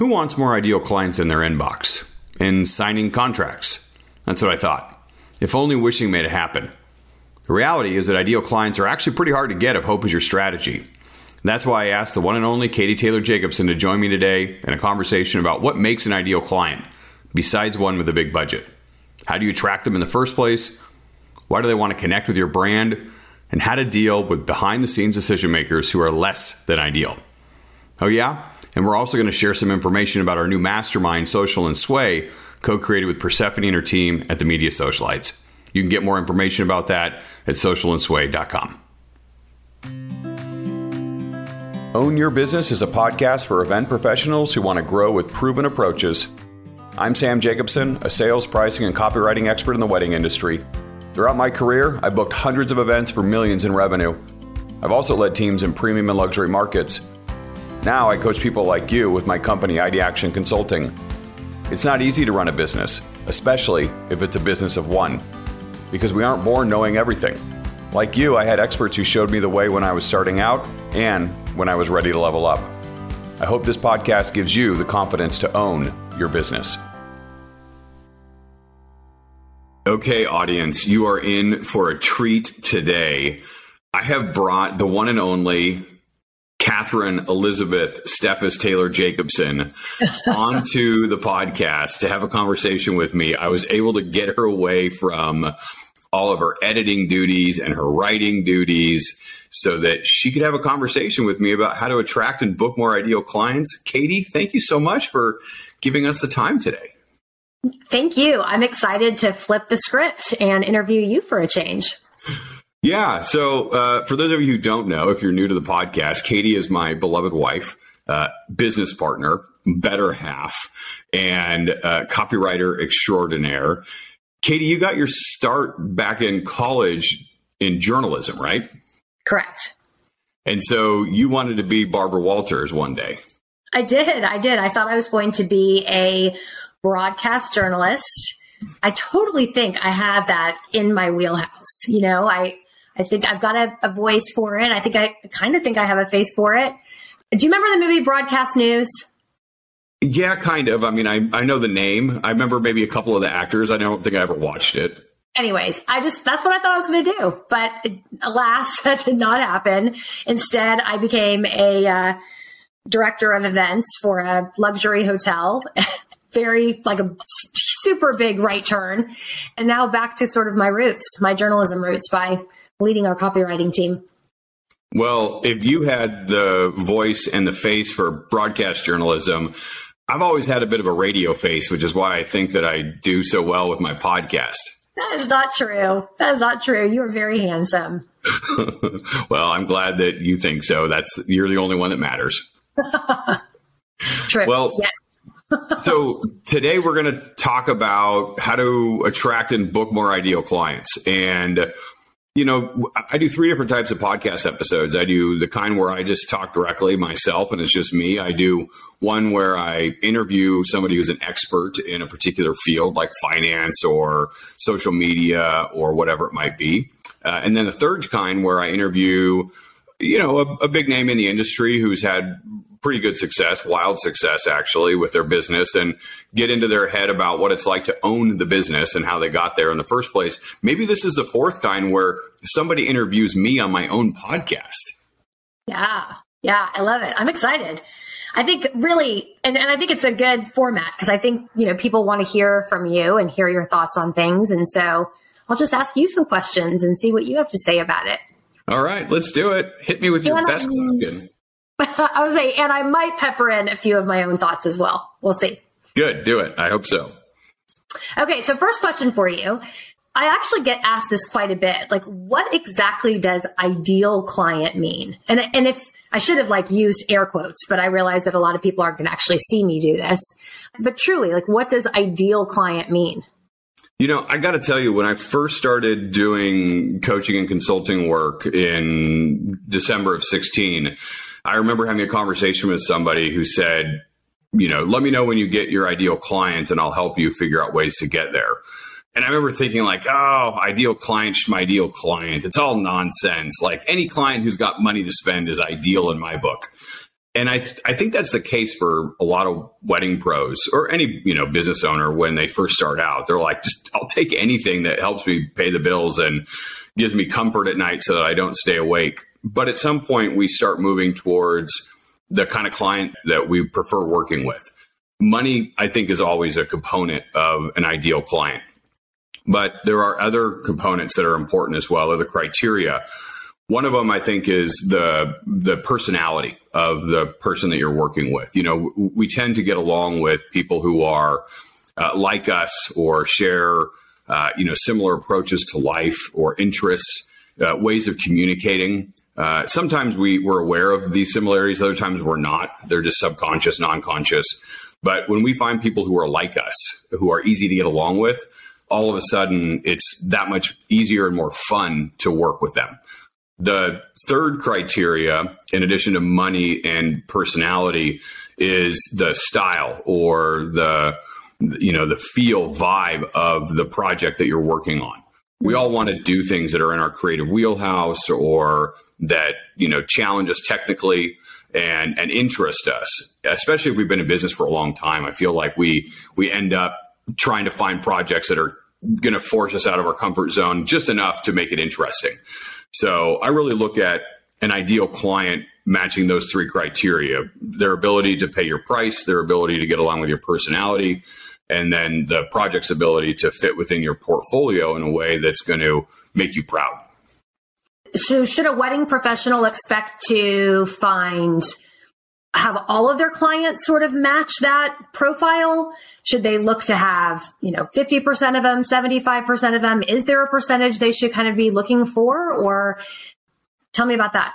Who wants more ideal clients in their inbox? And signing contracts? That's what I thought. If only wishing made it happen. The reality is that ideal clients are actually pretty hard to get if hope is your strategy. That's why I asked the one and only Katie Taylor Jacobson to join me today in a conversation about what makes an ideal client, besides one with a big budget. How do you attract them in the first place? Why do they want to connect with your brand? And how to deal with behind the scenes decision makers who are less than ideal. Oh, yeah? And we're also going to share some information about our new mastermind, Social and Sway, co created with Persephone and her team at the Media Socialites. You can get more information about that at socialandsway.com. Own Your Business is a podcast for event professionals who want to grow with proven approaches. I'm Sam Jacobson, a sales, pricing, and copywriting expert in the wedding industry. Throughout my career, I've booked hundreds of events for millions in revenue. I've also led teams in premium and luxury markets now I coach people like you with my company, ID Action Consulting. It's not easy to run a business, especially if it's a business of one, because we aren't born knowing everything. Like you, I had experts who showed me the way when I was starting out and when I was ready to level up. I hope this podcast gives you the confidence to own your business. Okay, audience, you are in for a treat today. I have brought the one and only Catherine Elizabeth Steffes Taylor Jacobson onto the podcast to have a conversation with me. I was able to get her away from all of her editing duties and her writing duties so that she could have a conversation with me about how to attract and book more ideal clients. Katie, thank you so much for giving us the time today. Thank you. I'm excited to flip the script and interview you for a change. Yeah. So, uh, for those of you who don't know, if you're new to the podcast, Katie is my beloved wife, uh, business partner, better half, and uh, copywriter extraordinaire. Katie, you got your start back in college in journalism, right? Correct. And so you wanted to be Barbara Walters one day. I did. I did. I thought I was going to be a broadcast journalist. I totally think I have that in my wheelhouse. You know, I I think I've got a, a voice for it. I think I kind of think I have a face for it. Do you remember the movie Broadcast News? Yeah, kind of. I mean, I, I know the name. I remember maybe a couple of the actors. I don't think I ever watched it. Anyways, I just, that's what I thought I was going to do. But alas, that did not happen. Instead, I became a uh, director of events for a luxury hotel. Very, like a super big right turn. And now back to sort of my roots, my journalism roots by leading our copywriting team. Well, if you had the voice and the face for broadcast journalism, I've always had a bit of a radio face, which is why I think that I do so well with my podcast. That is not true. That is not true. You are very handsome. well, I'm glad that you think so. That's you're the only one that matters. true. Well, yes. So today we're going to talk about how to attract and book more ideal clients. And you know, I do three different types of podcast episodes. I do the kind where I just talk directly myself and it's just me. I do one where I interview somebody who's an expert in a particular field like finance or social media or whatever it might be. Uh, and then the third kind where I interview, you know, a, a big name in the industry who's had pretty good success, wild success actually, with their business and get into their head about what it's like to own the business and how they got there in the first place. Maybe this is the fourth kind where somebody interviews me on my own podcast. Yeah. Yeah. I love it. I'm excited. I think really, and, and I think it's a good format because I think, you know, people want to hear from you and hear your thoughts on things. And so I'll just ask you some questions and see what you have to say about it. All right, let's do it. Hit me with your best question. I would say, and I might pepper in a few of my own thoughts as well. We'll see. Good. Do it. I hope so. Okay. So, first question for you. I actually get asked this quite a bit. Like, what exactly does ideal client mean? And, and if I should have like used air quotes, but I realize that a lot of people aren't going to actually see me do this. But truly, like, what does ideal client mean? You know, I got to tell you, when I first started doing coaching and consulting work in December of 16, I remember having a conversation with somebody who said, you know, let me know when you get your ideal client and I'll help you figure out ways to get there. And I remember thinking like, oh, ideal client, my ideal client. It's all nonsense. Like any client who's got money to spend is ideal in my book. and I I think that's the case for a lot of wedding pros or any you know business owner when they first start out. They're like, just I'll take anything that helps me pay the bills and gives me comfort at night so that I don't stay awake. But at some point, we start moving towards the kind of client that we prefer working with. Money, I think, is always a component of an ideal client. But there are other components that are important as well, other criteria. One of them, I think, is the the personality of the person that you're working with. You know, we tend to get along with people who are uh, like us or share, uh, you know, similar approaches to life or interests, uh, ways of communicating. Uh, sometimes we, we're aware of these similarities, other times we're not. They're just subconscious, non conscious. But when we find people who are like us, who are easy to get along with, all of a sudden it's that much easier and more fun to work with them. The third criteria, in addition to money and personality, is the style or the you know the feel vibe of the project that you're working on. We all want to do things that are in our creative wheelhouse or that you know challenge us technically and and interest us. Especially if we've been in business for a long time, I feel like we we end up trying to find projects that are going to force us out of our comfort zone just enough to make it interesting. So I really look at an ideal client matching those three criteria their ability to pay your price, their ability to get along with your personality, and then the project's ability to fit within your portfolio in a way that's going to make you proud. So, should a wedding professional expect to find have all of their clients sort of match that profile? Should they look to have, you know, 50% of them, 75% of them? Is there a percentage they should kind of be looking for? Or tell me about that.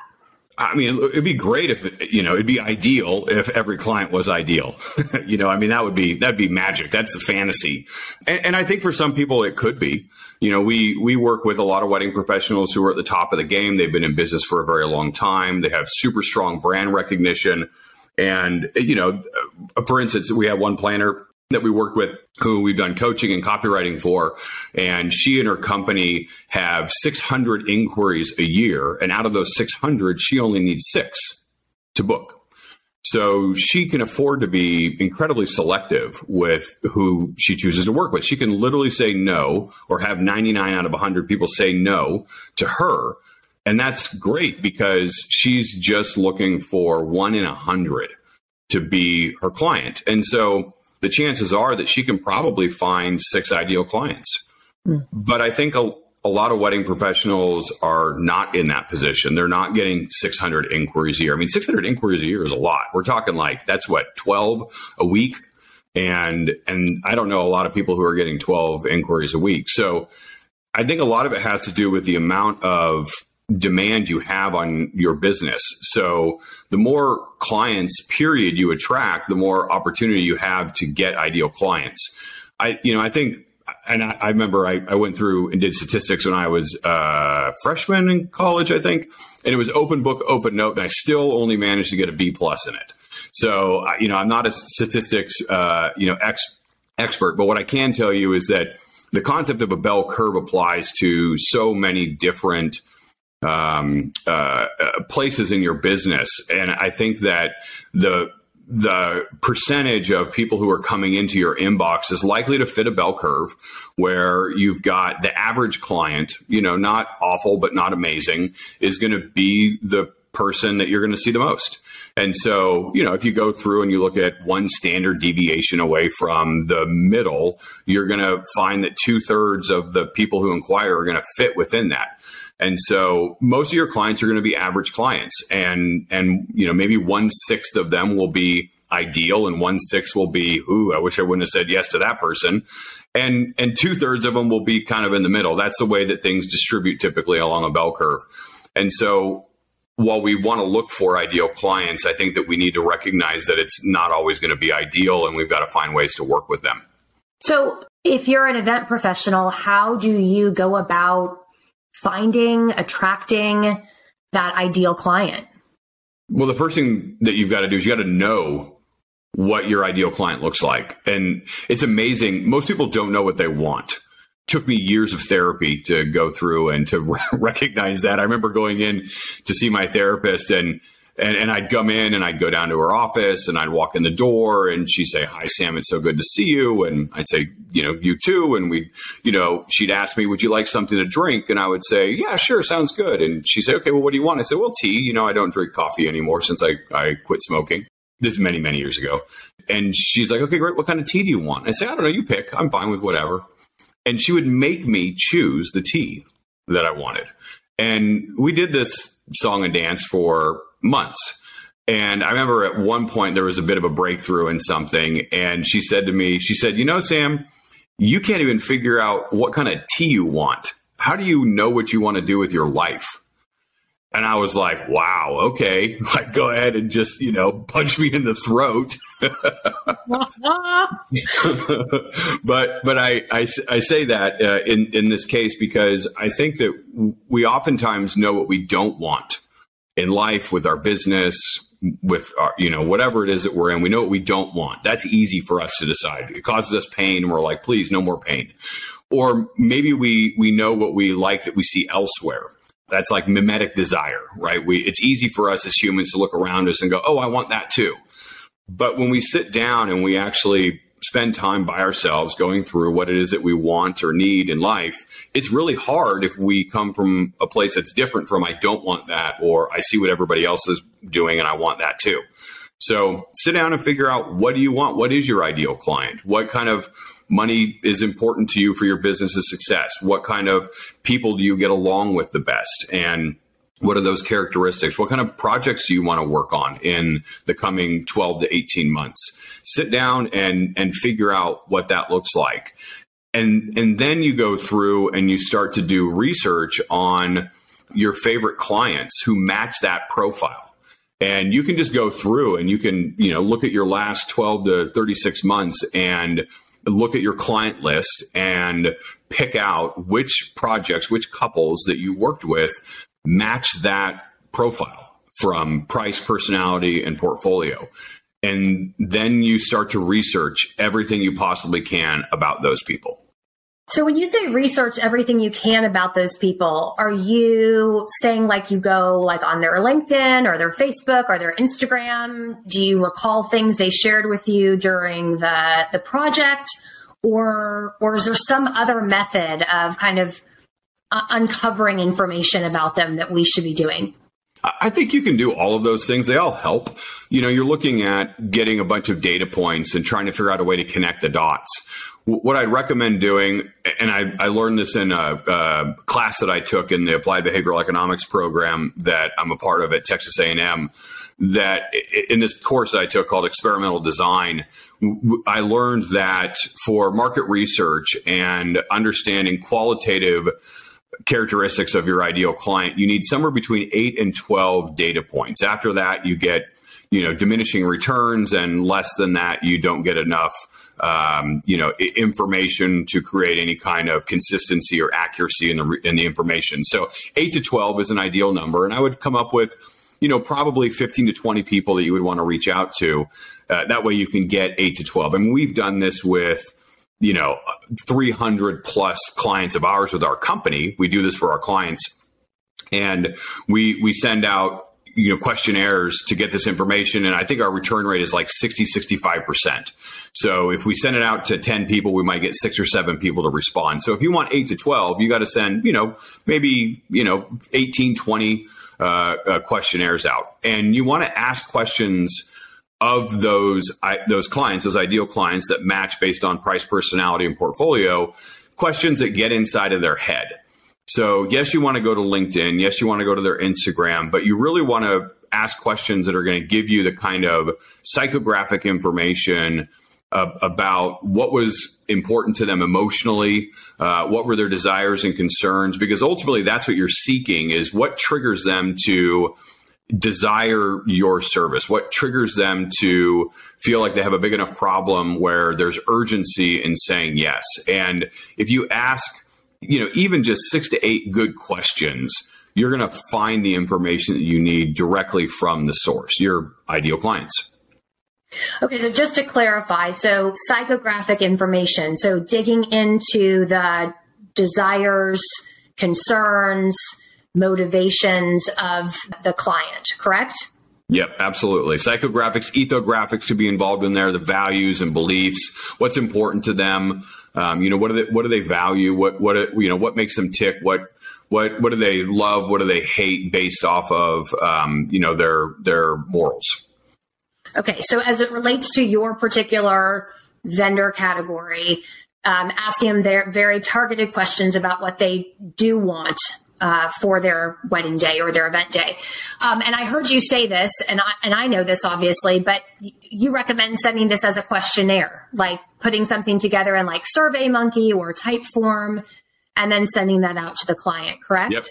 I mean, it'd be great if you know, it'd be ideal if every client was ideal. you know, I mean, that would be that'd be magic. That's the fantasy, and, and, I think for some people it could be. You know, we we work with a lot of wedding professionals who are at the top of the game. They've been in business for a very long time. They have super strong brand recognition, and you know, for instance, we have one planner that we work with who we've done coaching and copywriting for. And she and her company have 600 inquiries a year. And out of those 600, she only needs six to book. So she can afford to be incredibly selective with who she chooses to work with. She can literally say no or have 99 out of 100 people say no to her. And that's great because she's just looking for one in a hundred to be her client. And so the chances are that she can probably find six ideal clients. Mm. But I think a, a lot of wedding professionals are not in that position. They're not getting 600 inquiries a year. I mean, 600 inquiries a year is a lot. We're talking like that's what 12 a week, and and I don't know a lot of people who are getting 12 inquiries a week. So I think a lot of it has to do with the amount of demand you have on your business. So the more clients period you attract, the more opportunity you have to get ideal clients. I, you know, I think, and I, I remember I, I, went through and did statistics when I was a uh, freshman in college, I think, and it was open book, open note, and I still only managed to get a B plus in it. So, you know, I'm not a statistics, uh, you know, ex- expert, but what I can tell you is that the concept of a bell curve applies to so many different um, uh, uh, places in your business. And I think that the the percentage of people who are coming into your inbox is likely to fit a bell curve where you've got the average client, you know, not awful, but not amazing, is going to be the person that you're going to see the most. And so, you know, if you go through and you look at one standard deviation away from the middle, you're going to find that two thirds of the people who inquire are going to fit within that. And so most of your clients are going to be average clients and, and, you know, maybe one sixth of them will be ideal and one sixth will be, ooh, I wish I wouldn't have said yes to that person. And, and two thirds of them will be kind of in the middle. That's the way that things distribute typically along a bell curve. And so while we want to look for ideal clients, I think that we need to recognize that it's not always going to be ideal and we've got to find ways to work with them. So, if you're an event professional, how do you go about finding, attracting that ideal client? Well, the first thing that you've got to do is you got to know what your ideal client looks like. And it's amazing. Most people don't know what they want. took me years of therapy to go through and to recognize that. I remember going in to see my therapist and and, and I'd come in and I'd go down to her office and I'd walk in the door and she'd say, Hi, Sam, it's so good to see you. And I'd say, You know, you too. And we, you know, she'd ask me, Would you like something to drink? And I would say, Yeah, sure, sounds good. And she'd say, Okay, well, what do you want? I said, Well, tea. You know, I don't drink coffee anymore since I, I quit smoking. This is many, many years ago. And she's like, Okay, great. What kind of tea do you want? I say, I don't know, you pick. I'm fine with whatever. And she would make me choose the tea that I wanted. And we did this song and dance for months. And I remember at one point there was a bit of a breakthrough in something. And she said to me, she said, You know, Sam, you can't even figure out what kind of tea you want. How do you know what you want to do with your life? And I was like, wow, okay. Like, go ahead and just, you know, punch me in the throat. but but I, I, I say that uh, in, in this case because I think that we oftentimes know what we don't want in life with our business, with our, you know, whatever it is that we're in, we know what we don't want. That's easy for us to decide. It causes us pain and we're like, please, no more pain. Or maybe we, we know what we like that we see elsewhere. That's like mimetic desire, right? We, it's easy for us as humans to look around us and go, oh, I want that too. But when we sit down and we actually spend time by ourselves going through what it is that we want or need in life, it's really hard if we come from a place that's different from I don't want that or I see what everybody else is doing and I want that too. So sit down and figure out what do you want? What is your ideal client? What kind of money is important to you for your business's success? What kind of people do you get along with the best? And what are those characteristics? What kind of projects do you want to work on in the coming 12 to 18 months? Sit down and, and figure out what that looks like. And, and then you go through and you start to do research on your favorite clients who match that profile. And you can just go through and you can, you know, look at your last 12 to 36 months and look at your client list and pick out which projects, which couples that you worked with match that profile from price, personality, and portfolio. And then you start to research everything you possibly can about those people. So when you say research everything you can about those people, are you saying like you go like on their LinkedIn or their Facebook or their Instagram? Do you recall things they shared with you during the the project? Or or is there some other method of kind of uh, uncovering information about them that we should be doing? I think you can do all of those things. They all help. You know, you're looking at getting a bunch of data points and trying to figure out a way to connect the dots. What I'd recommend doing, and I, I learned this in a, a, class that I took in the Applied Behavioral Economics program that I'm a part of at Texas A&M, that in this course I took called Experimental Design, I learned that for market research and understanding qualitative characteristics of your ideal client, you need somewhere between eight and 12 data points. After that, you get you know diminishing returns and less than that you don't get enough um, you know information to create any kind of consistency or accuracy in the in the information. So 8 to 12 is an ideal number and i would come up with you know probably 15 to 20 people that you would want to reach out to. Uh, that way you can get 8 to 12 I mean we've done this with you know 300 plus clients of ours with our company. We do this for our clients. And we we send out you know questionnaires to get this information. And i think our return rate is like 60 65% so if we send it out to 10 people we might get 6 or 7 people to respond. So if you want 8 to 12 you got to send you know maybe you know 18 20 uh, uh, questionnaires out. And you want to ask questions of those I, those clients, those ideal clients that match based on price, personality, and portfolio, questions that get inside of their head. So, yes, you want to go to LinkedIn. Yes, you want to go to their Instagram, but you really want to ask questions that are going to give you the kind of psychographic information uh, about what was important to them emotionally, uh, what were their desires and concerns, because ultimately that's what you're seeking is what triggers them to desire your service? What triggers them to feel like they have a big enough problem where there's urgency in saying yes? And if you ask, you know, even just six to eight good questions, you're going to find the information that you need directly from the source, your ideal clients. Okay, so just to clarify, so psychographic information, so digging into the desires, concerns, motivations of the client, correct? Yep, absolutely. Psychographics, ethographics should be involved in there. The values and beliefs, what's important to them. Um, you know, what do they what do they value? What what you know what makes them tick? What what what do they love? What do they hate based off of um, you know their their morals? Okay, so as it relates to your particular vendor category, um, asking them their very targeted questions about what they do want uh, for their wedding day or their event day. Um, and I heard you say this, and I, and I know this obviously, but you recommend sending this as a questionnaire, like putting something together in like SurveyMonkey or Typeform, and then sending that out to the client. Correct? Yep,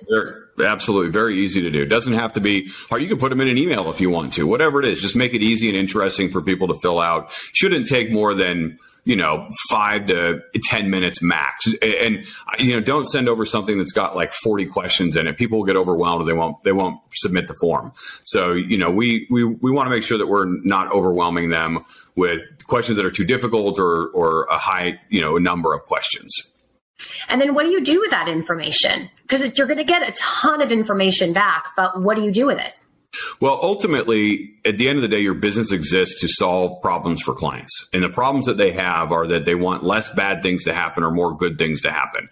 absolutely, very easy to do. It doesn't have to be, or you can put them in an email if you want to. Whatever it is, just make it easy and interesting for people to fill out. Shouldn't take more than you know, five to 10 minutes max. And, you know, don't send over something that's got like 40 questions in it. People will get overwhelmed they won't, they won't submit the form. So, you know, we, we, we want to make sure that we're not overwhelming them with questions that are too difficult or, or a high, you know, number of questions. And then what do you do with that information? Because you're going to get a ton of information back, but what do you do with it? Well, ultimately, at the end of the day, your business exists to solve problems for clients. And the problems that they have are that they want less bad things to happen or more good things to happen.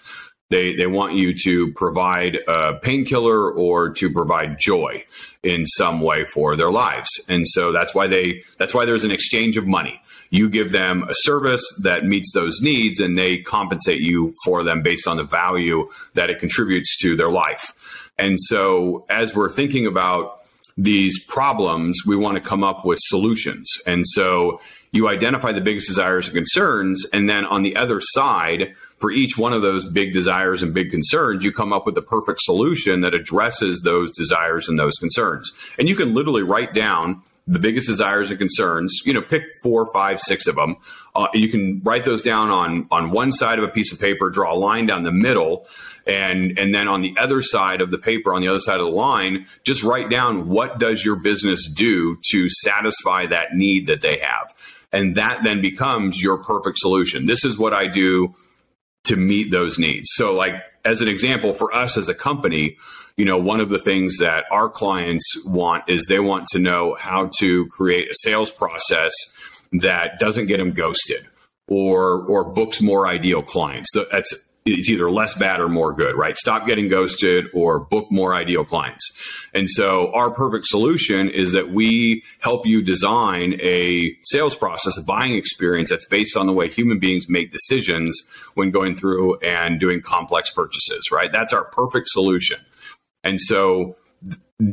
They, they want you to provide a painkiller or to provide joy in some way for their lives. And so that's why they, that's why there's an exchange of money. You give them a service that meets those needs and they compensate you for them based on the value that it contributes to their life. And so as we're thinking about these problems, we want to come up with solutions. And so you identify the biggest desires and concerns. And then on the other side, for each one of those big desires and big concerns, you come up with the perfect solution that addresses those desires and those concerns. And you can literally write down the biggest desires and concerns. You know, pick four, five, six of them. Uh, you can write those down on on one side of a piece of paper, draw a line down the middle, and and then on the other side of the paper, on the other side of the line, just write down what does your business do to satisfy that need that they have, and that then becomes your perfect solution. This is what I do to meet those needs. So, like as an example, for us as a company you know, one of the things that our clients want is they want to know how to create a sales process that doesn't get them ghosted or or books more ideal clients. That's it's either less bad or more good, right? Stop getting ghosted or book more ideal clients. And so our perfect solution is that we help you design a sales process, a buying experience that's based on the way human beings make decisions when going through and doing complex purchases, right? That's our perfect solution. And so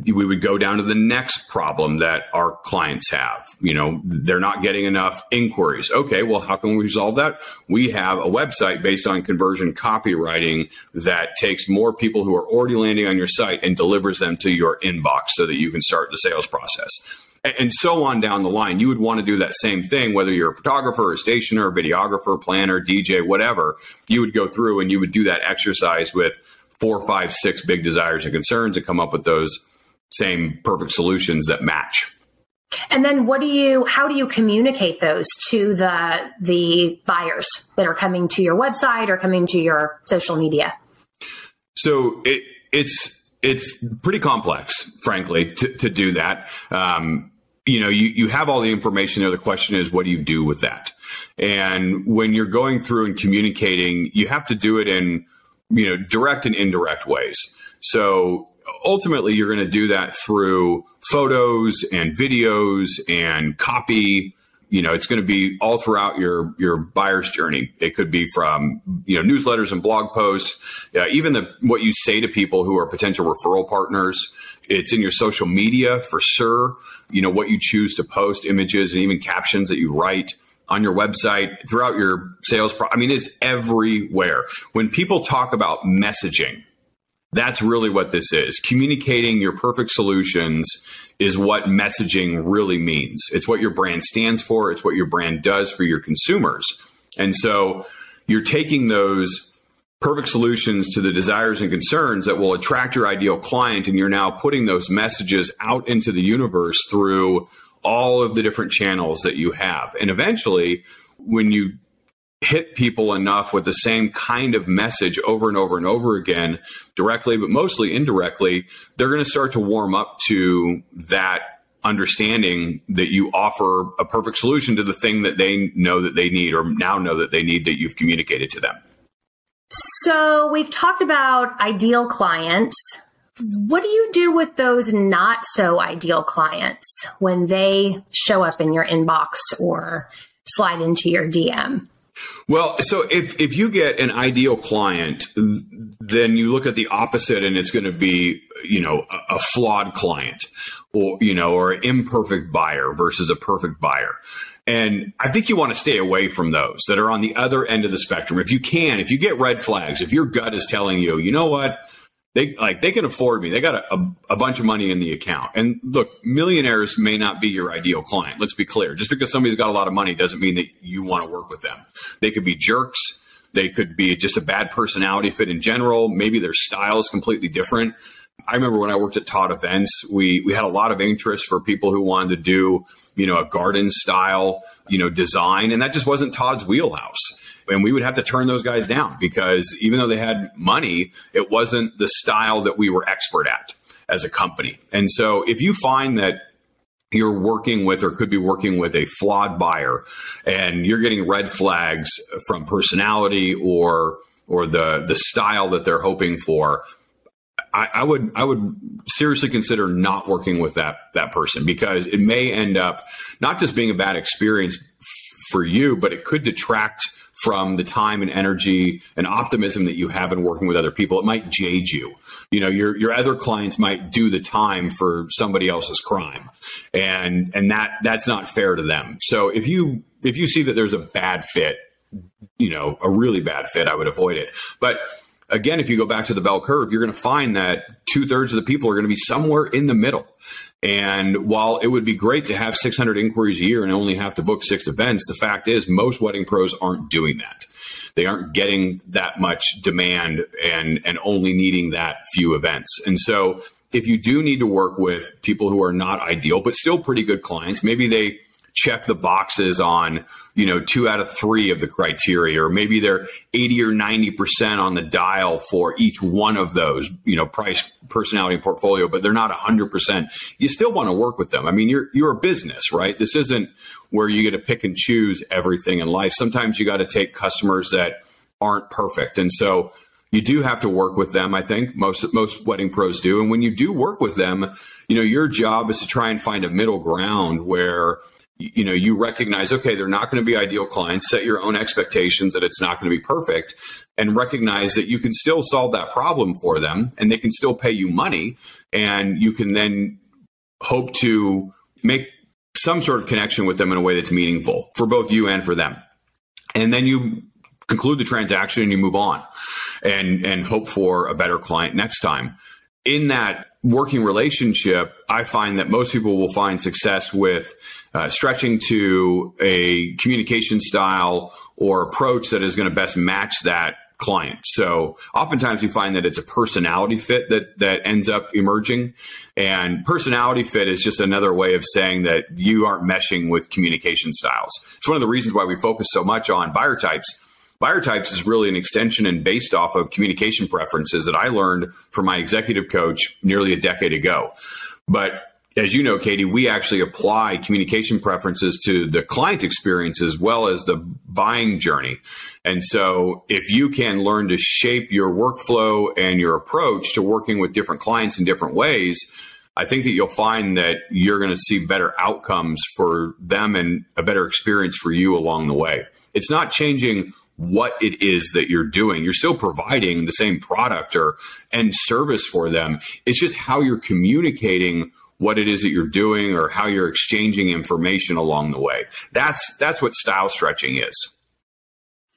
we would go down to the next problem that our clients have. You know, they're not getting enough inquiries. Okay, well, how can we resolve that? We have a website based on conversion copywriting that takes more people who are already landing on your site and delivers them to your inbox so that you can start the sales process. And so on down the line, you would want to do that same thing, whether you're a photographer, a stationer, a videographer, planner, DJ, whatever. You would go through and you would do that exercise with four, five, six big desires and concerns and come up with those same perfect solutions that match. And then what do you how do you communicate those to the the buyers that are coming to your website or coming to your social media? So it, it's it's pretty complex, frankly, to, to do that. Um, you know, you, you have all the information there. The question is, what do you do with that? And when you're going through and communicating, you have to do it in you know, direct and indirect ways. So ultimately, you're going to do that through photos and videos and copy. You know, it's going to be all throughout your your buyer's journey. It could be from you know newsletters and blog posts, even the what you say to people who are potential referral partners. It's in your social media for sure. You know what you choose to post, images, and even captions that you write on your website, throughout your sales. Pro- I mean, it's everywhere. When people talk about messaging, that's really what this is. Communicating your perfect solutions is what messaging really means. It's what your brand stands for, it's what your brand does for your consumers. And so you're taking those perfect solutions to the desires and concerns that will attract your ideal client, and you're now putting those messages out into the universe through all of the different channels that you have. And eventually, when you hit people enough with the same kind of message over and over and over again, directly, but mostly indirectly, they're going to start to warm up to that understanding that you offer a perfect solution to the thing that they know that they need or now know that they need that you've communicated to them. So we've talked about ideal clients. What do you do with those not so ideal clients when they show up in your inbox or slide into your DM? Well, so if, if you get an ideal client, then you look at the opposite and it's going to be, you know, a, a flawed client or, you know, or an imperfect buyer versus a perfect buyer. And I think you want to stay away from those that are on the other end of the spectrum. If you can, if you get red flags, if your gut is telling you, you know what, they like they can afford me. They got a, a, a, bunch of money in the account. And look, millionaires may not be your ideal client. Let's be clear. Just because somebody's got a lot of money doesn't mean that you want to work with them. They could be jerks. They could be just a bad personality fit in general. Maybe their style is completely different. I remember when I worked at Todd Events, we we had a lot of interest for people who wanted to do, you know, a garden style, you know, design, and that just wasn't Todd's wheelhouse and we would have to turn those guys down because even though they had money, it wasn't the style that we were expert at as a company. And so if you find that you're working with or could be working with a flawed buyer and you're getting red flags from personality or or the the style that they're hoping for I, I, would I would seriously consider not working with that that person because it may end up not just being a bad experience for you, but it could detract from the time and energy and optimism that you have in working with other people. It might jade you. You know, your your other clients might do the time for somebody else's crime. And and that that's not fair to them. So if you if you see that there's a bad fit, you know, a really bad fit, I would avoid it. But again, if you go back to the bell curve, you're going to find that two thirds of the people are going to be somewhere in the middle. And while it would be great to have 600 inquiries a year and only have to book six events, the fact is most wedding pros aren't doing that. They aren't getting that much demand and, and only needing that few events. And so if you do need to work with people who are not ideal, but still pretty good clients, maybe they check the boxes on, you know, two out of three of the criteria, or maybe they're 80 or 90% on the dial for each one of those, you know, price, personality, and portfolio, but they're not 100%. You still want to work with them. I mean, you're, you're a business, right? This isn't where you get to pick and choose everything in life. Sometimes you got to take customers that aren't perfect. And so, you do have to work with them. I think most most wedding pros do, and when you do work with them, you know your job is to try and find a middle ground where you know you recognize okay they're not going to be ideal clients set your own expectations that it's not going to be perfect and recognize that you can still solve that problem for them and they can still pay you money and you can then hope to make some sort of connection with them in a way that's meaningful for both you and for them. And then you conclude the transaction and you move on and and hope for a better client next time. In that working relationship i find that most people will find success with uh, stretching to a communication style or approach that is going to best match that client. So oftentimes you find that it's a personality fit that that ends up emerging and personality fit is just another way of saying that you aren't meshing with communication styles. It's one of the reasons why we focus so much on buyer types. Buyer types is really an extension and based off of communication preferences that I learned from my executive coach nearly a decade ago. But as you know, Katie, we actually apply communication preferences to the client experience as well as the buying journey. And so if you can learn to shape your workflow and your approach to working with different clients in different ways, I think that you'll find that you're going to see better outcomes for them and a better experience for you along the way. It's not changing what it is that you're doing. You're still providing the same product or and service for them. It's just how you're communicating what it is that you're doing or how you're exchanging information along the way. That's that's what style stretching is.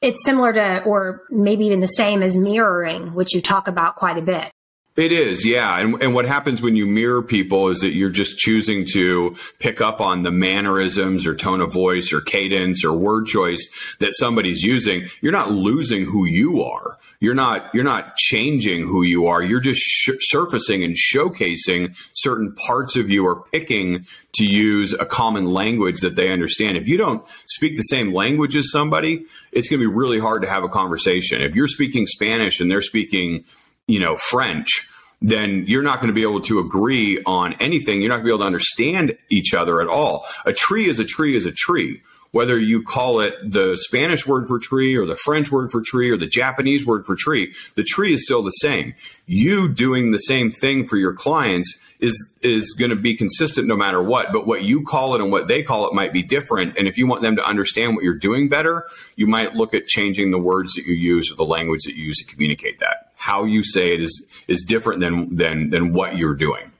It's similar to or maybe even the same as mirroring, which you talk about quite a bit. It is, yeah. And, and what happens when you mirror people is that you're just choosing to pick up on the mannerisms or tone of voice or cadence or word choice that somebody's using. You're not losing who you are. You're not, you're not changing who you are. You're just sh- surfacing and showcasing certain parts of you or picking to use a common language that they understand. If you don't speak the same language as somebody, it's going to be really hard to have a conversation. If you're speaking Spanish and they're speaking you know, French, then you're not going to be able to agree on anything. You're not going to be able to understand each other at all. A tree is a tree is a tree whether you call it the Spanish word for tree or the French word for tree or the Japanese word for tree, the tree is still the same. You doing the same thing for your clients is is going to be consistent no matter what. But what you call it and what they call it might be different. And if you want them to understand what you're doing better, you might look at changing the words that you use or the language that you use to communicate that. How you say it is is different than than than what you're doing.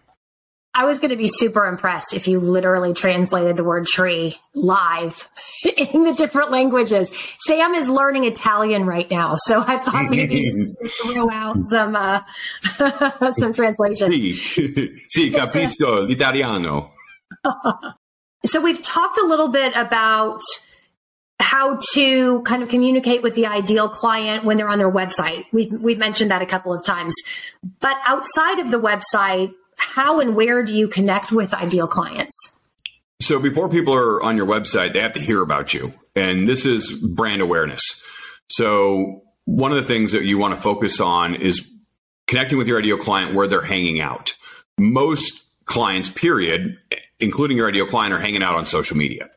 I was going to be super impressed if you literally translated the word tree live in the different languages. Sam is learning Italian right now, so I thought maybe throw out some uh, some translation. Sì, sì, capisco l'italiano. so we've talked a little bit about how to kind of communicate with the ideal client when they're on their website. We've we've mentioned that a couple of times. But outside of the website, how and where do you connect with ideal clients? So before people are on your website, they have to hear about you. And this is brand awareness. So one of the things that you want to focus on is connecting with your ideal client where they're hanging out. Most clients, period, including your ideal client, are hanging out on social media.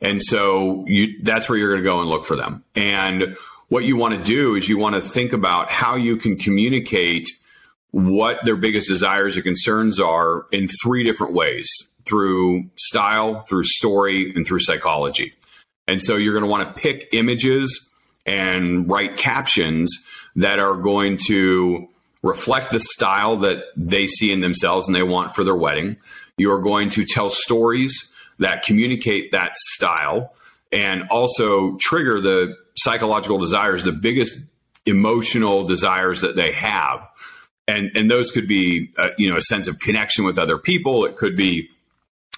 And so you, that's where you're going to go and look for them. And what you want to do is you want to think about how you can communicate what their biggest desires or concerns are in three different ways through style, through story, and through psychology. And so you're going to want to pick images and write captions that are going to reflect the style that they see in themselves and they want for their wedding. You are going to tell stories that communicate that style and also trigger the psychological desires, the biggest emotional desires that they have. And and those could be uh, you know a sense of connection with other people. It could be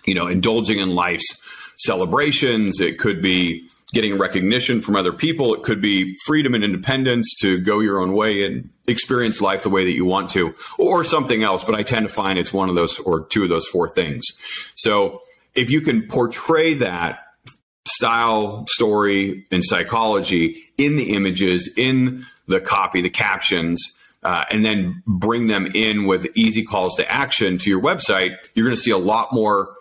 you know indulging in life's celebrations. It could be getting recognition from other people. It could be freedom and independence to go your own way and experience life the way that you want to or something else. But i tend to find it's one of those or two of those four things. So if you can portray that style story and psychology in the images in the copy the captions uh, and then bring them in with easy calls to action to your website, you're going to see a lot more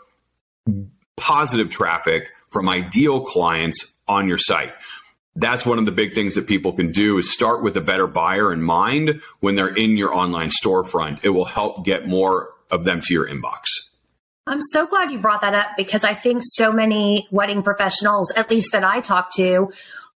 positive traffic from ideal clients on your site. That's one of the big things that people can do is start with a better buyer in mind when they're in your online storefront. It will help get more of them to your inbox. I'm so glad you brought that up because I think so many wedding professionals, at least that I talk to,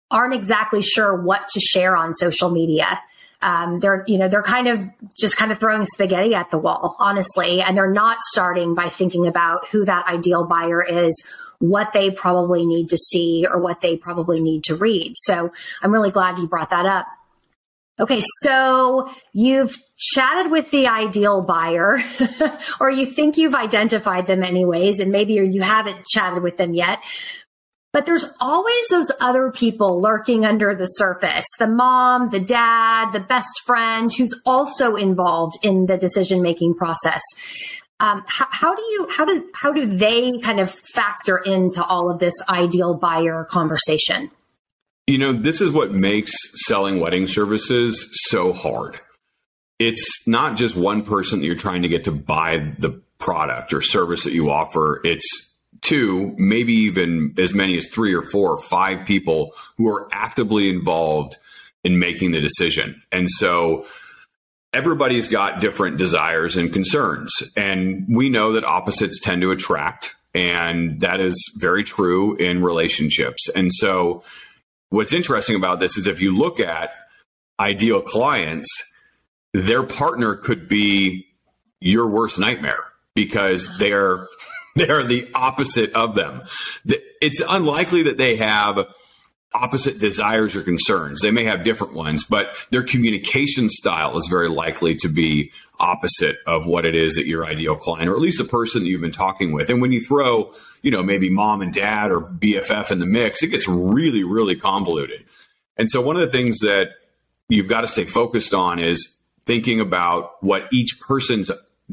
aren't exactly sure what to share on social media. Um, they're you know they're kind of just kind of throwing spaghetti at the wall honestly and they're not starting by thinking about who that ideal buyer is what they probably need to see or what they probably need to read. So i'm really glad you brought that up okay so you've chatted with the ideal buyer or you think you've identified them anyways and maybe you haven't chatted with them yet but there's always those other people lurking under the surface the mom, the dad, the best friend who's also involved in the decision making process. Um, how, how, do you how do how do they kind of factor into all of this ideal buyer conversation? You know, this is what makes selling wedding services so hard. It's not just one person that you're trying to get to buy the product or service that you offer. It's two, maybe even as many as three or four or five people who are actively involved in making the decision. And so everybody's got different desires and concerns. And we know that opposites tend to attract. And that is very true in relationships. And so what's interesting about this is if you look at ideal clients, their partner could be your worst nightmare because they're they are the opposite of them. It's unlikely that they have opposite desires or concerns. They may have different ones, but their communication style is very likely to be opposite of what it is that your ideal client, or at least the person that you've been talking with. And when you throw, you know, maybe mom and dad or BFF in the mix, it gets really, really convoluted. And so one of the things that you've got to stay focused on is thinking about what each person's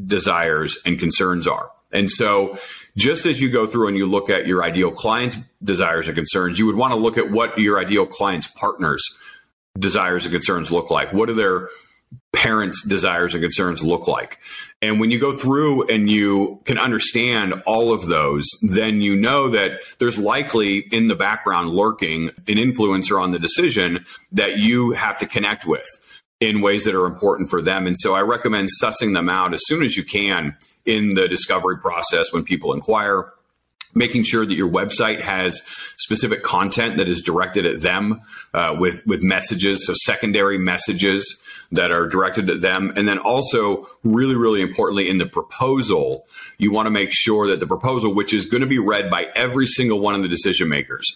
desires and concerns are. And so, just as you go through and you look at your ideal client's desires and concerns, you would want to look at what your ideal client's partners' desires and concerns look like. What do their parents' desires and concerns look like. And when you go through and you can understand all of those, then you know that there's likely in the background lurking an influencer on the decision that you have to connect with in ways that are important for them. And so I recommend sussing them out as soon as you can in the discovery process when people inquire making sure that your website has specific content that is directed at them uh, with with messages so secondary messages that are directed at them. And then also, really, really importantly, in the proposal, you want to make sure that the proposal, which is going to be read by every single one of the decision makers,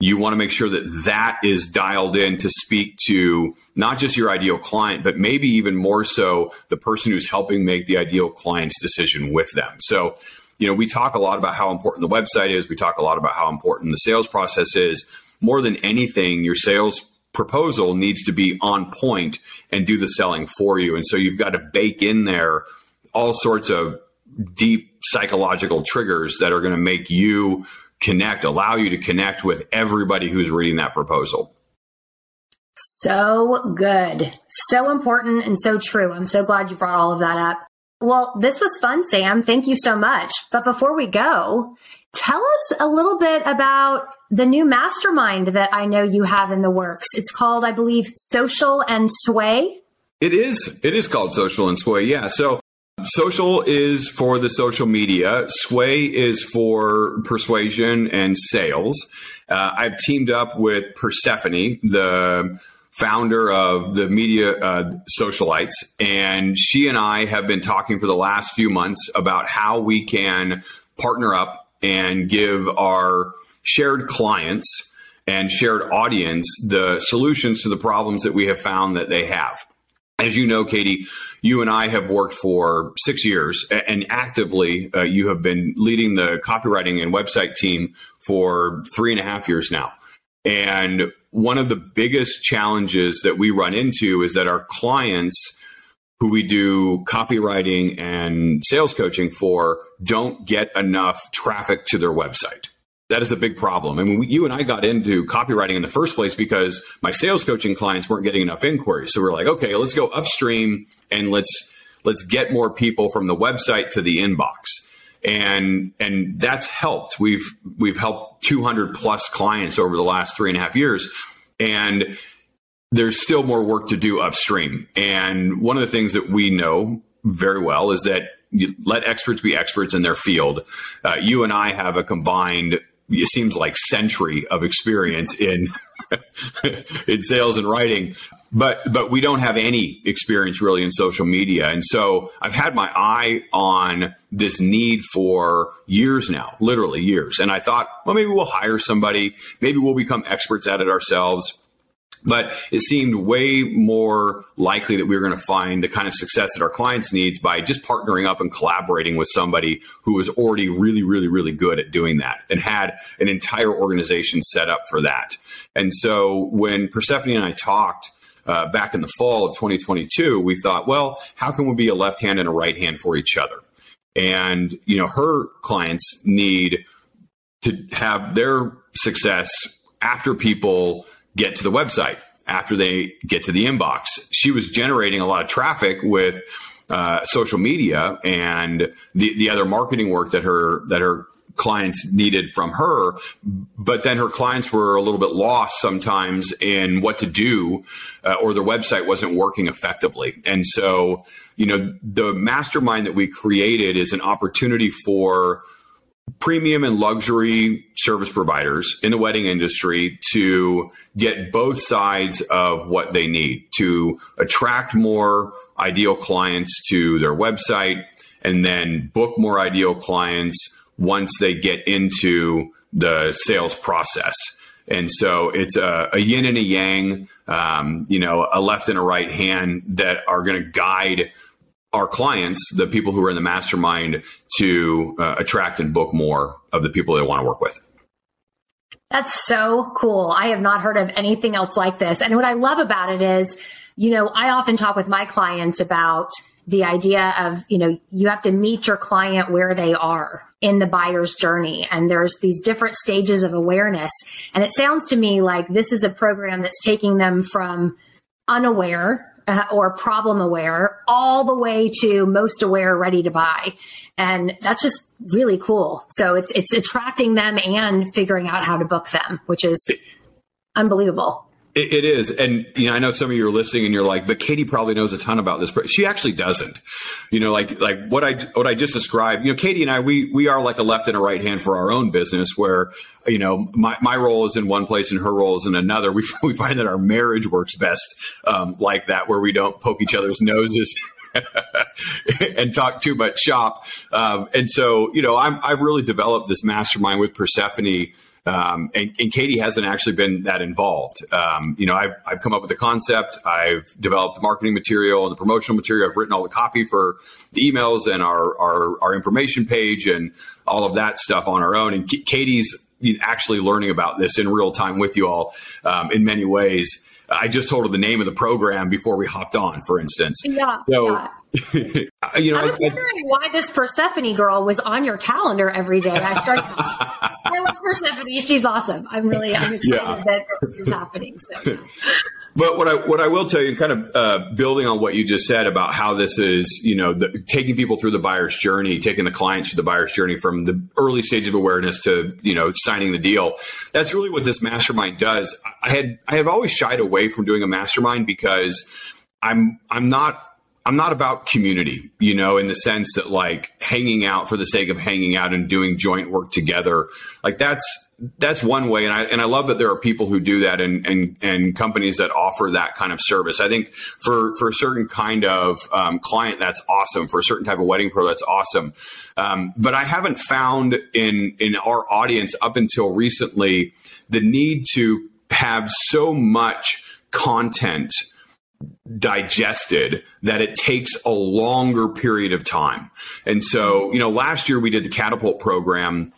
you want to make sure that that is dialed in to speak to not just your ideal client, but maybe even more so the person who's helping make the ideal client's decision with them. So, you know, we talk a lot about how important the website is. We talk a lot about how important the sales process is. More than anything, your sales proposal needs to be on point and do the selling for you. And so you've got to bake in there all sorts of deep psychological triggers that are going to make you connect, allow you to connect with everybody who's reading that proposal. So good. So important and so true. I'm so glad you brought all of that up. Well, this was fun, Sam. Thank you so much. But before we go, tell us a little bit about the new mastermind that I know you have in the works. It's called, I believe, Social and Sway. It is. It is called Social and Sway. Yeah. So social is for the social media. Sway is for persuasion and sales. Uh, I've teamed up with Persephone, the founder of the media uh, socialites, and she and I have been talking for the last few months about how we can partner up and give our shared clients and shared audience the solutions to the problems that we have found that they have. As you know, Katie, you and I have worked for six years and actively uh, you have been leading the copywriting and website team for three and a half years now. And one of the biggest challenges that we run into is that our clients who we do copywriting and sales coaching for don't get enough traffic to their website. That is a big problem. I mean, you and I got into copywriting in the first place because my sales coaching clients weren't getting enough inquiries. So we're like, okay, let's go upstream and let's let's get more people from the website to the inbox and and that's helped. We've we've helped 200 plus clients over the last three and a half years, and there's still more work to do upstream. And one of the things that we know very well is that you let experts be experts in their field. Uh, you and I have a combined it seems like century of experience in in sales and writing but but we don't have any experience really in social media. And so i've had my eye on this need for years now literally years. And i thought well maybe we'll hire somebody. Maybe we'll become experts at it ourselves but it seemed way more likely that we were going to find the kind of success that our clients needs by just partnering up and collaborating with somebody who was already really, really, really good at doing that and had an entire organization set up for that. And so when Persephone and I talked, uh, back in the fall of 2022, we thought, well, how can we be a left hand and a right hand for each other? And, you know, her clients need to have their success after people get to the website after they get to the inbox. She was generating a lot of traffic with uh, social media and the, the other marketing work that her that her clients needed from her but then her clients were a little bit lost sometimes in what to do uh, or their website wasn't working effectively and so you know the mastermind that we created is an opportunity for premium and luxury service providers in the wedding industry to get both sides of what they need to attract more ideal clients to their website and then book more ideal clients once they get into the sales process. And so it's a, a yin and a yang, um, you know, a left and a right hand that are going to guide our clients, the people who are in the mastermind, to uh, attract and book more of the people they want to work with. That's so cool. I have not heard of anything else like this. And what I love about it is, you know, I often talk with my clients about the idea of, you know, you have to meet your client where they are in the buyer's journey. And there's these different stages of awareness. And it sounds to me like this is a program that's taking them from unaware uh, or problem aware, all the way to most aware, ready to buy, and that's just really cool. So it's it's attracting them and figuring out how to book them, which is unbelievable. It, it is, and you know, I know some of you are listening, and you're like, "But Katie probably knows a ton about this." But she actually doesn't. You know, like like what I what I just described. You know, Katie and I, we we are like a left and a right hand for our own business. Where you know, my my role is in one place, and her role is in another. We we find that our marriage works best um, like that, where we don't poke each other's noses. and talk too much shop. Um, and so, you know, I'm, I've really developed this mastermind with Persephone um, and, and, Katie hasn't actually been that involved. Um, you know, I've, I've come up with the concept. I've developed the marketing material and the promotional material. I've written all the copy for the emails and our, our, our information page and all of that stuff on our own. And K- Katie's actually learning about this in real time with you all um, in many ways. I just told her the name of the program before we hopped on, for instance. Yeah. So, yeah. you know, I was I, wondering I, why this Persephone girl was on your calendar every day. I started. I love Persephone. She's awesome. I'm really I'm excited yeah. that this is happening. So. But what I what I will tell you, kind of uh, building on what you just said about how this is, you know, the, taking people through the buyer's journey, taking the clients through the buyer's journey from the early stage of awareness to you know signing the deal. That's really what this mastermind does. I had I have always shied away from doing a mastermind because I'm I'm not I'm not about community, you know, in the sense that like hanging out for the sake of hanging out and doing joint work together. Like that's that's one way, and I and I love that there are people who do that and and and companies that offer that kind of service. I think for for a certain kind of um, client, that's awesome. For a certain type of wedding pro, that's awesome. Um, but I haven't found in in our audience up until recently the need to have so much content digested that it takes a longer period of time. And so, you know, last year we did the catapult program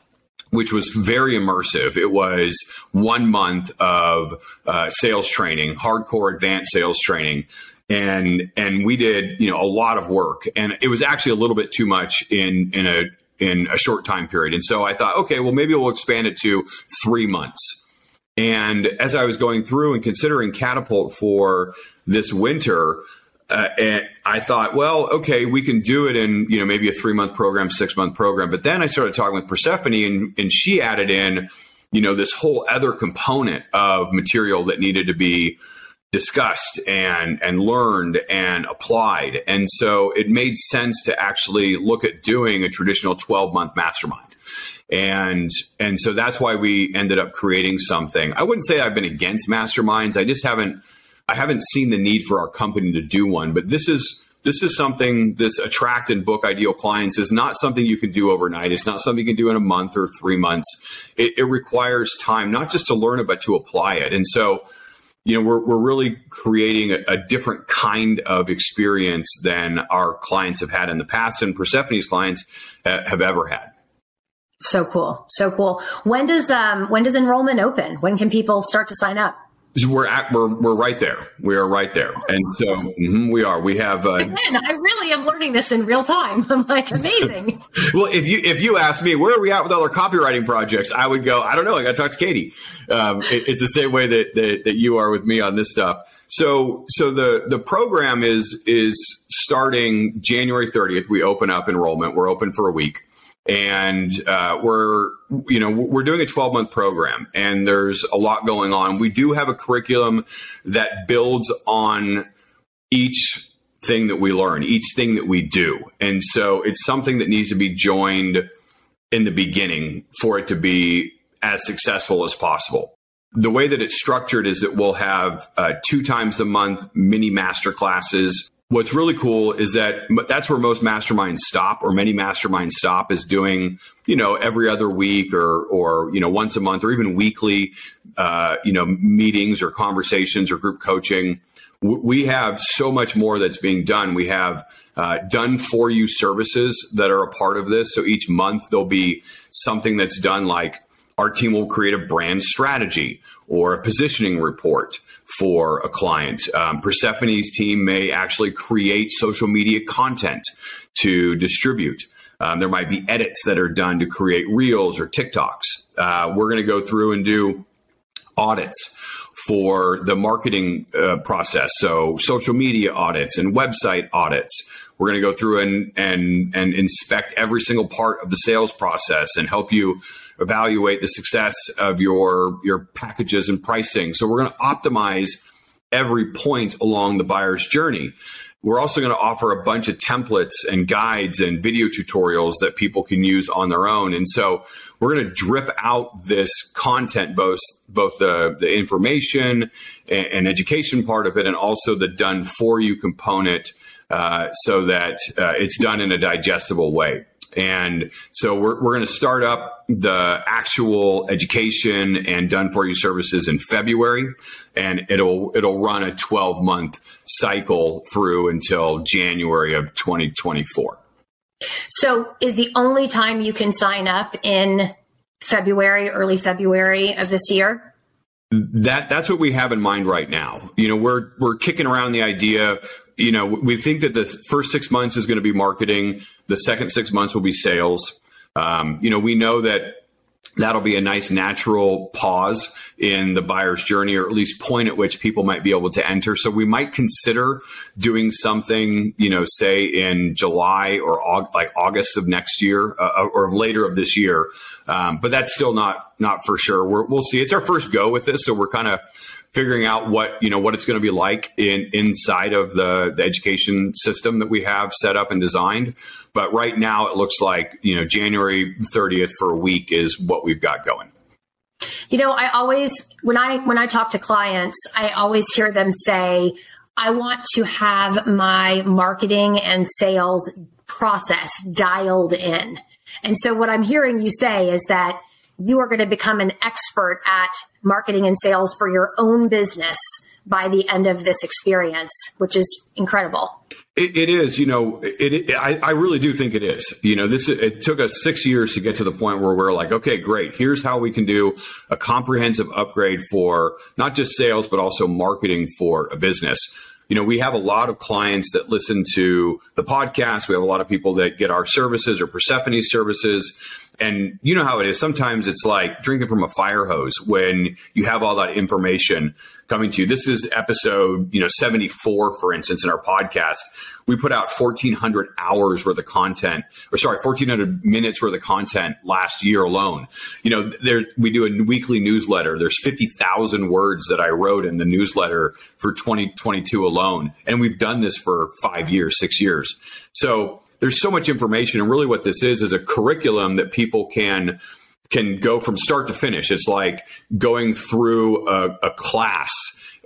which was very immersive. It was one month of uh, sales training, hardcore advanced sales training. And and we did you know a lot of work, and it was actually a little bit too much in in a in a short time period. And so I thought, okay, well maybe we'll expand it to three months. And as I was going through and considering Catapult for this winter, uh, and I thought, well, okay, we can do it in you know maybe a three month program, six month program. But then I started talking with Persephone, and, and she added in you know this whole other component of material that needed to be discussed and and learned and applied. And so it made sense to actually look at doing a traditional 12 month mastermind and and so that's why we ended up creating something. I wouldn't say I've been against masterminds. I just haven't I haven't seen the need for our company to do one. But this is this is something this attract and book ideal clients is not something you can do overnight. It's not something you can do in a month or three months. It, it requires time, not just to learn it, but to apply it. And so you know, we're, we're really creating a, a, different kind of experience than our clients have had in the past and Persephone's clients ha- have ever had. So cool. So cool. When does um when does enrollment open? When can people start to sign up? We're at, we're we're right there. We are right there, and so mm-hmm, we are. We have. Uh, Again, I really am learning this in real time. I'm like amazing. well, if you if you ask me where are we at with all our copywriting projects, I would go. I don't know. I got to talk to Katie. Um, it, it's the same way that, that that you are with me on this stuff. So so the the program is is starting January 30th. We open up enrollment. We're open for a week and uh, we're you know we're doing a 12 month program and there's a lot going on. We do have a curriculum that builds on each thing that we learn each thing that we do. And so it's something that needs to be joined in the beginning for it to be as successful as possible. The way that it's structured is that we'll have uh, two times a month mini master classes What's really cool is that that's where most masterminds stop, or many masterminds stop, is doing you know every other week or or you know once a month or even weekly, uh, you know meetings or conversations or group coaching. We have so much more that's being done. We have uh, done for you services that are a part of this. So each month there'll be something that's done like our team will create a brand strategy or a positioning report for a client. Um, Persephone's team may actually create social media content to distribute. Um, there might be edits that are done to create reels or TikToks. Uh, we're going to go through and do audits for the marketing uh, process. So social media audits and website audits. We're going to go through and, and, and inspect every single part of the sales process and help you evaluate the success of your, your packages and pricing. So we're going to optimize every point along the buyer's journey. We're also going to offer a bunch of templates and guides and video tutorials that people can use on their own. And so we're going to drip out this content, both both the, the information and, and education part of it, and also the done for you component, uh, so that uh, it's done in a digestible way. And so we're, we're going to start up the actual education and done for you services in February, and it'll it'll run a 12 month cycle through until January of 2024. So, is the only time you can sign up in February, early February of this year? That that's what we have in mind right now. You know, we're we're kicking around the idea you know, we think that the first six months is going to be marketing. The second six months will be sales. Um, you know, we know that that'll be a nice natural pause in the buyer's journey or at least point at which people might be able to enter so we might consider doing something you know say in july or like august of next year uh, or later of this year um, but that's still not not for sure we will see it's our first go with this so we're kind of figuring out what you know what it's going to be like in inside of the, the education system that we have set up and designed. But right now, it looks like you know January 30th for a week is what we've got going. You know, I always when I when I talk to clients, I always hear them say, "I want to have my marketing and sales process dialed in." And so, what I'm hearing you say is that you are going to become an expert at marketing and sales for your own business by the end of this experience, which is incredible. it, it is, you know, it, it, I, I really do think it is. You know, this it took us six years to get to the point where we're like, okay, great. Here's how we can do a comprehensive upgrade for not just sales, but also marketing for a business you know, we have a lot of clients that listen to the podcast. We have a lot of people that get our services or Persephone services. And you know how it is. Sometimes it's like drinking from a fire hose when you have all that information coming to you. This is episode, you know, 74, for instance, in our podcast. We put out 1400 hours worth of content, or sorry, 1400 minutes worth of content last year alone. You know, there, we do a weekly newsletter. There's 50,000 words that I wrote in the newsletter for 2022 alone. And we've done this for five years, six years. So, there's so much information and really what this is is a curriculum that people can can go from start to finish it's like going through a, a class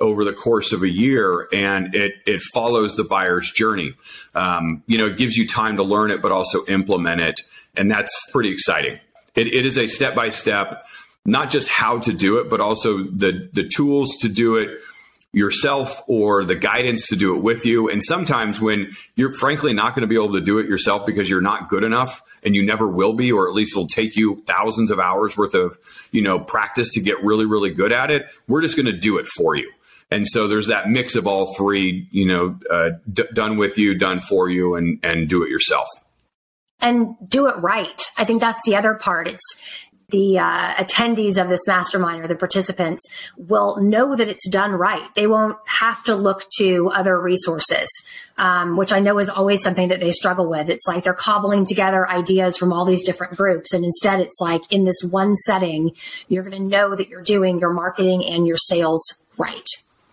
over the course of a year and it it follows the buyer's journey um, you know it gives you time to learn it but also implement it and that's pretty exciting it, it is a step by step not just how to do it but also the the tools to do it yourself or the guidance to do it with you. And sometimes when you're frankly not going to be able to do it yourself because you're not good enough and you never will be, or at least it'll take you thousands of hours worth of, you know, practice to get really, really good at it. We're just going to do it for you. And so there's that mix of all three, you know, uh, d- done with you, done for you, and and do it yourself and do it right. I think that's the other part. It's the uh, attendees of this mastermind or the participants will know that it's done right. They won't have to look to other resources, um, which I know is always something that they struggle with. It's like they're cobbling together ideas from all these different groups. And instead, it's like in this one setting, you're going to know that you're doing your marketing and your sales right.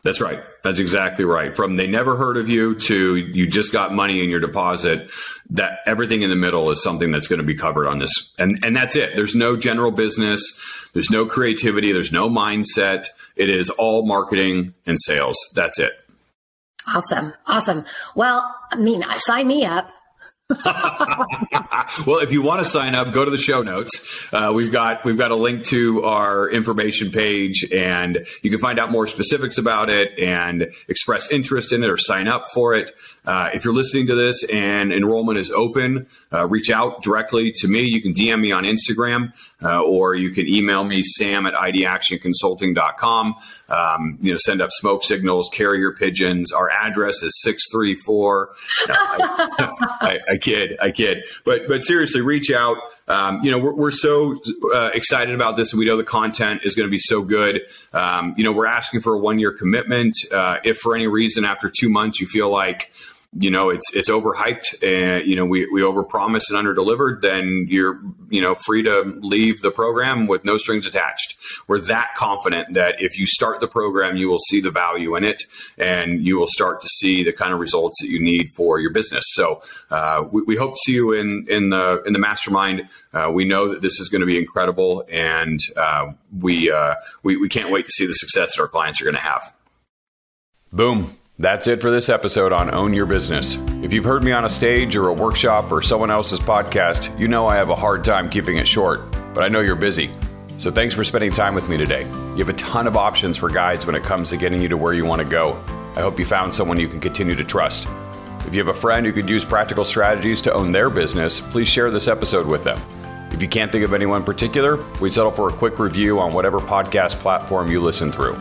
That's right. That's exactly right. From they never heard of you to you just got money in your deposit, that everything in the middle is something that's going to be covered on this. And and that's it. There's no general business, there's no creativity, there's no mindset. It is all marketing and sales. That's it. Awesome. Awesome. Well, I mean, sign me up. well, if you want to sign up, go to the show notes. Uh, we've got we've got a link to our information page, and you can find out more specifics about it and express interest in it or sign up for it. Uh, if you're listening to this and enrollment is open, uh, reach out directly to me. You can DM me on Instagram uh, or you can email me, sam at idactionconsulting.com. Um, you know, send up smoke signals, carrier pigeons. Our address is 634. I, I, I, I kid, I kid. But but seriously, reach out. Um, you know, we're, we're so uh, excited about this, and we know the content is going to be so good. Um, you know, we're asking for a one year commitment. Uh, if for any reason after two months you feel like you know it's it's overhyped and you know we we overpromised and underdelivered then you're you know free to leave the program with no strings attached. We're that confident that if you start the program you will see the value in it and you will start to see the kind of results that you need for your business. So uh, we, we, hope to see you in in the in the mastermind. Uh, we know that this is going to be incredible and uh, we, uh, we we can't wait to see the success that our clients are going to have. Boom that's it for this episode on Own Your Business. If you've heard me on a stage or a workshop or someone else's podcast, you know I have a hard time keeping it short, but I know you're busy. So thanks for spending time with me today. You have a ton of options for guides when it comes to getting you to where you want to go. I hope you found someone you can continue to trust. If you have a friend who could use practical strategies to own their business, please share this episode with them. If you can't think of anyone in particular, we'd settle for a quick review on whatever podcast platform you listen through.